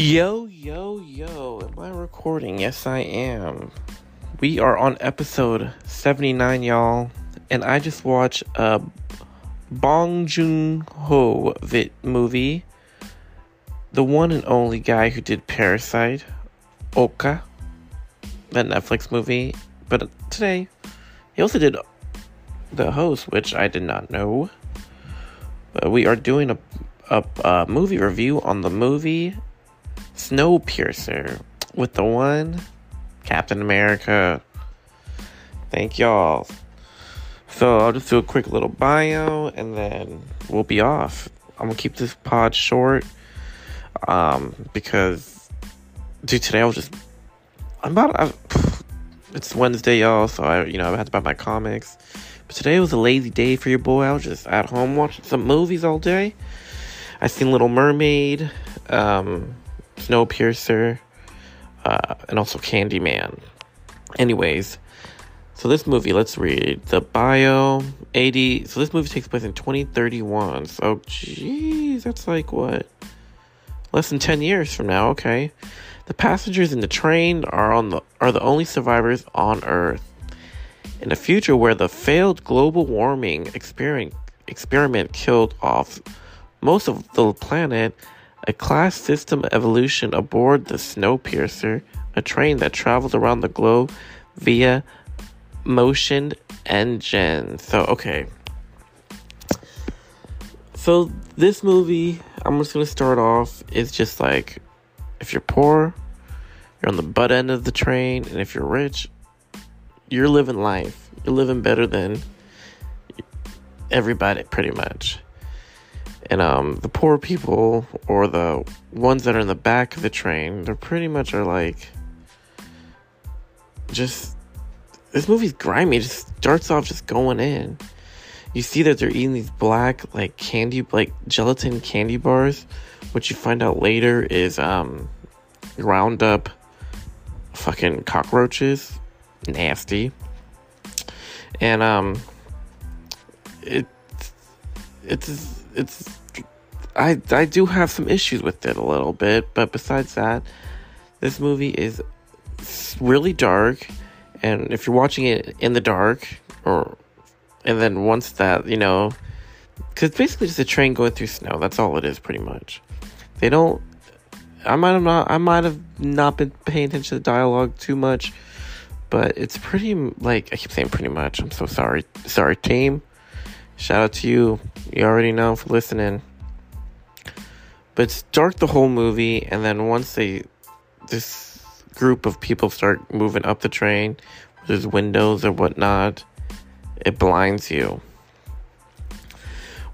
Yo, yo, yo, am I recording? Yes, I am. We are on episode 79, y'all, and I just watched a Bong Joon Ho movie. The one and only guy who did Parasite, Okja, that Netflix movie. But today, he also did The Host, which I did not know. But we are doing a, a, a movie review on the movie Snowpiercer with the one Captain America. Thank y'all. So I'll just do a quick little bio and then we'll be off. I'm gonna keep this pod short um, because dude, today I was just I'm about I, it's Wednesday, y'all. So I you know I had to buy my comics. But today was a lazy day for your boy. I was just at home watching some movies all day. I seen Little Mermaid. Um, Snowpiercer, uh, and also Candyman. Anyways, so this movie, let's read the bio. 80. So this movie takes place in 2031. So, jeez, that's like what? Less than 10 years from now. Okay. The passengers in the train are on the are the only survivors on Earth. In a future where the failed global warming experiment experiment killed off most of the planet, a class system evolution aboard the Snowpiercer, a train that travels around the globe via motion engine. So, okay. So, this movie, I'm just gonna start off, is just like if you're poor, you're on the butt end of the train, and if you're rich, you're living life. You're living better than everybody, pretty much and um, the poor people or the ones that are in the back of the train they're pretty much are like just this movie's grimy. It just starts off just going in. You see that they're eating these black like candy like gelatin candy bars which you find out later is um ground up fucking cockroaches. Nasty. And um it it's it's I I do have some issues with it a little bit, but besides that, this movie is really dark, and if you're watching it in the dark, or and then once that you know, because basically just a train going through snow. That's all it is, pretty much. They don't. I might have not. I might have not been paying attention to the dialogue too much, but it's pretty like I keep saying pretty much. I'm so sorry. Sorry, team. Shout out to you. You already know for listening. But it's dark the whole movie, and then once they, this group of people start moving up the train, there's windows or whatnot, it blinds you.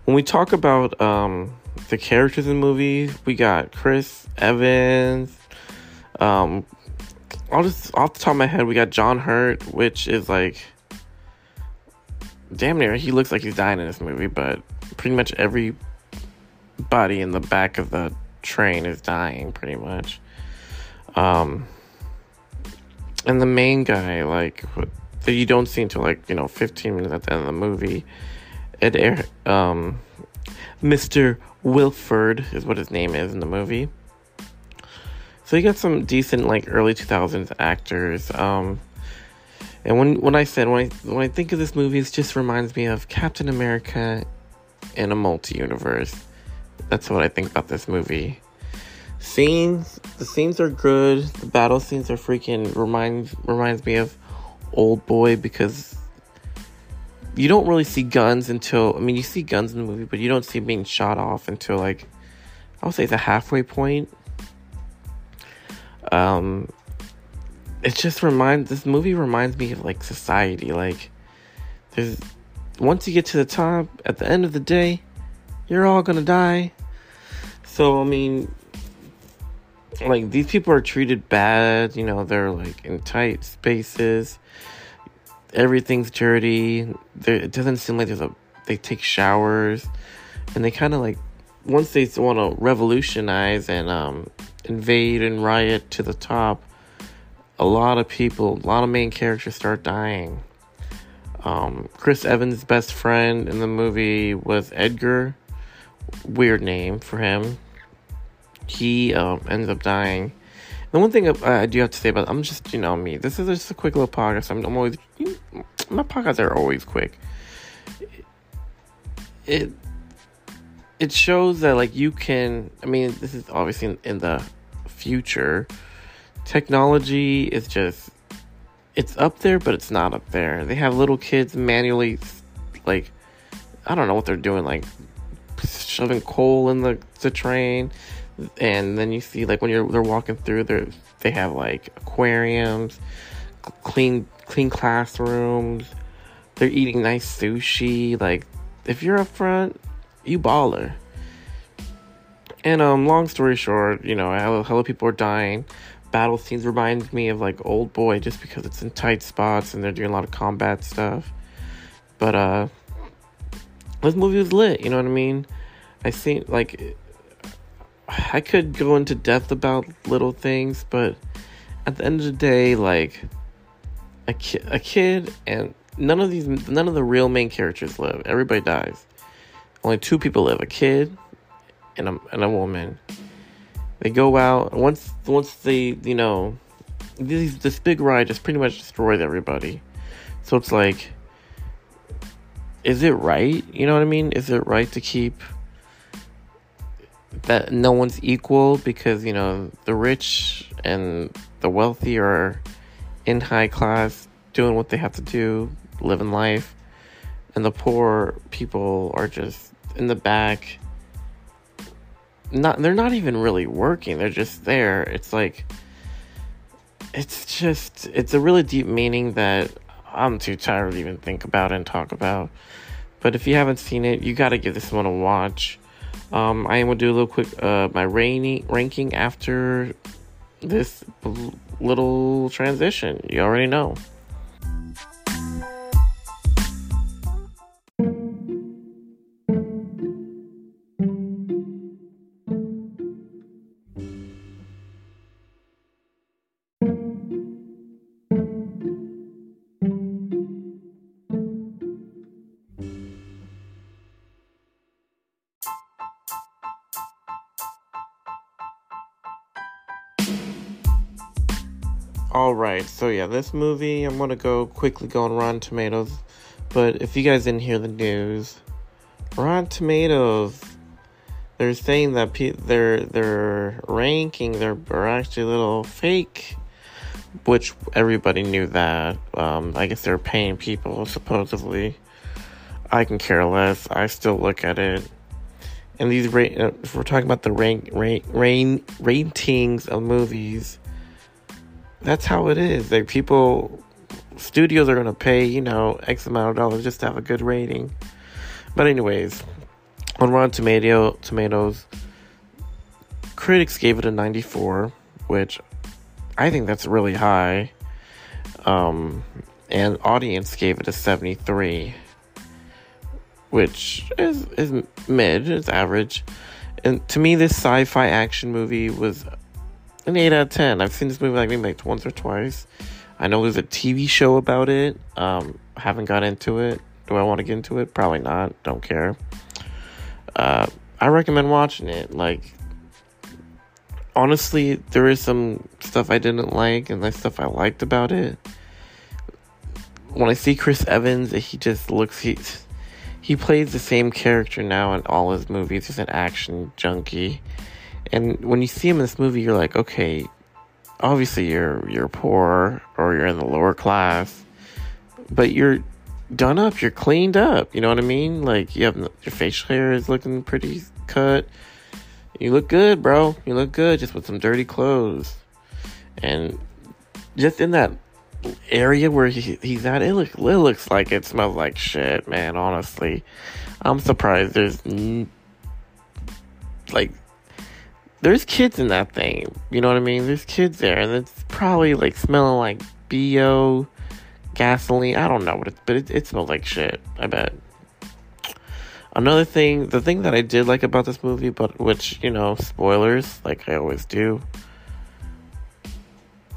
When we talk about um, the characters in the movie, we got Chris Evans. Um, I'll just off the top of my head, we got John Hurt, which is like damn near he looks like he's dying in this movie, but pretty much every body in the back of the train is dying pretty much. Um and the main guy like that you don't see until like, you know, 15 minutes at the end of the movie. Air, um Mr. Wilford is what his name is in the movie. So you got some decent like early 2000s actors. Um and when when I said when I when I think of this movie, it just reminds me of Captain America in a multi-universe. That's what I think about this movie. Scenes, the scenes are good. The battle scenes are freaking reminds reminds me of Old Boy because you don't really see guns until I mean you see guns in the movie, but you don't see being shot off until like I would say the halfway point. Um, it just reminds this movie reminds me of like society like there's once you get to the top at the end of the day you're all gonna die so i mean like these people are treated bad you know they're like in tight spaces everything's dirty it doesn't seem like there's a they take showers and they kind of like once they want to revolutionize and um invade and riot to the top a lot of people, a lot of main characters start dying. Um, Chris Evans' best friend in the movie was Edgar. Weird name for him. He um, ends up dying. The one thing I do have to say about I'm just you know me. This is just a quick little podcast. I'm, I'm always my podcasts are always quick. It it shows that like you can. I mean, this is obviously in, in the future. Technology is just it's up there, but it's not up there. They have little kids manually like I don't know what they're doing, like shoving coal in the the train, and then you see like when you're they're walking through there they have like aquariums, clean clean classrooms. They're eating nice sushi. Like if you're up front, you baller. And um, long story short, you know, hello, hello people are dying. Battle scenes remind me of like Old Boy just because it's in tight spots and they're doing a lot of combat stuff. But uh, this movie was lit. You know what I mean? I think like I could go into depth about little things, but at the end of the day, like a ki- a kid and none of these none of the real main characters live. Everybody dies. Only two people live: a kid and a and a woman. They go out once once they you know these this big ride just pretty much destroyed everybody. So it's like, is it right? You know what I mean? Is it right to keep that no one's equal because you know the rich and the wealthy are in high class doing what they have to do, living life, and the poor people are just in the back. Not they're not even really working. They're just there. It's like it's just it's a really deep meaning that I'm too tired to even think about and talk about. But if you haven't seen it, you got to give this one a watch. Um, I am gonna do a little quick uh, my rainy ranking after this little transition. You already know. All right, so yeah, this movie I'm gonna go quickly go on Rotten Tomatoes, but if you guys didn't hear the news, Rotten Tomatoes, they're saying that pe- their their ranking they're, are actually a little fake, which everybody knew that. Um, I guess they're paying people supposedly. I can care less. I still look at it. And these rate, uh, if we're talking about the rank, rank, rank ratings of movies that's how it is. Like people, studios are gonna pay you know X amount of dollars just to have a good rating. But anyways, on Rotten Tomato Tomatoes, critics gave it a 94, which I think that's really high. Um, and audience gave it a 73, which is is mid, it's average. And to me, this sci-fi action movie was an 8 out of 10. I've seen this movie like maybe like once or twice. I know there's a TV show about it. Um, haven't got into it. Do I want to get into it? Probably not. Don't care. Uh, I recommend watching it. Like, honestly, there is some stuff I didn't like and there's stuff I liked about it. When I see Chris Evans, he just looks he he plays the same character now in all his movies. He's an action junkie and when you see him in this movie, you're like, okay, obviously you're you're poor or you're in the lower class, but you're done up, you're cleaned up. You know what I mean? Like you have your facial hair is looking pretty cut. You look good, bro. You look good just with some dirty clothes, and just in that area where he, he's at, it, look, it looks like it smells like shit, man. Honestly, I'm surprised there's like there's kids in that thing. You know what I mean? There's kids there, and it's probably like smelling like bo, gasoline. I don't know what it, but it, it smells like shit. I bet. Another thing, the thing that I did like about this movie, but which you know, spoilers, like I always do.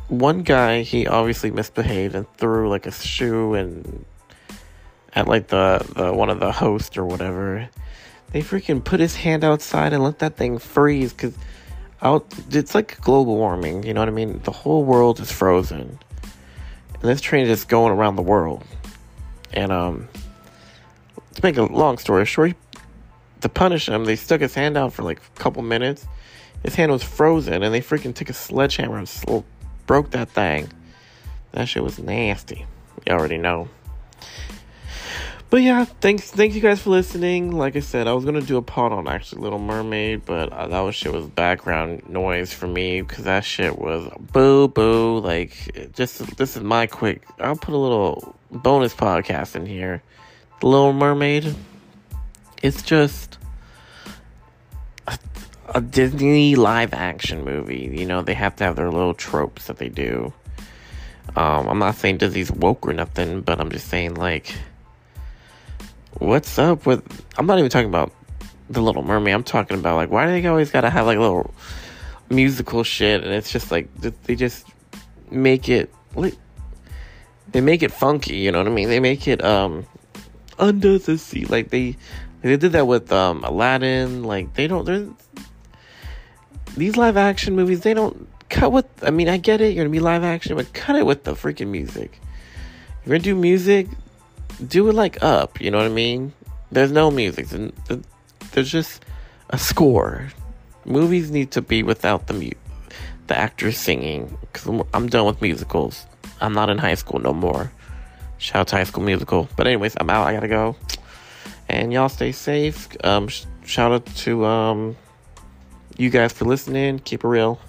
One guy, he obviously misbehaved and threw like a shoe and at like the the one of the hosts or whatever. They freaking put his hand outside and let that thing freeze because out. It's like global warming. You know what I mean? The whole world is frozen, and this train is just going around the world. And um, to make a long story short, to punish him, they stuck his hand out for like a couple minutes. His hand was frozen, and they freaking took a sledgehammer and sl- broke that thing. That shit was nasty. You already know. But yeah, thanks, thank you guys for listening. Like I said, I was gonna do a pod on actually Little Mermaid, but uh, that was shit was background noise for me because that shit was boo boo. Like, just this is my quick. I'll put a little bonus podcast in here. The Little Mermaid. It's just a, a Disney live action movie. You know, they have to have their little tropes that they do. Um, I'm not saying Disney's woke or nothing, but I'm just saying like what's up with I'm not even talking about the Little Mermaid. I'm talking about like why do they always gotta have like little musical shit and it's just like they just make it like they make it funky, you know what I mean? They make it um under the sea. Like they they did that with um Aladdin, like they don't there's these live action movies they don't cut with I mean I get it, you're gonna be live action, but cut it with the freaking music. You're gonna do music, do it like up. You know what I mean? There's no music. There's just a score. Movies need to be without the mu- the actors singing. Cause I'm done with musicals. I'm not in high school no more. Shout out to High School Musical. But anyways, I'm out. I gotta go. And y'all stay safe. Um, sh- shout out to um, you guys for listening. Keep it real.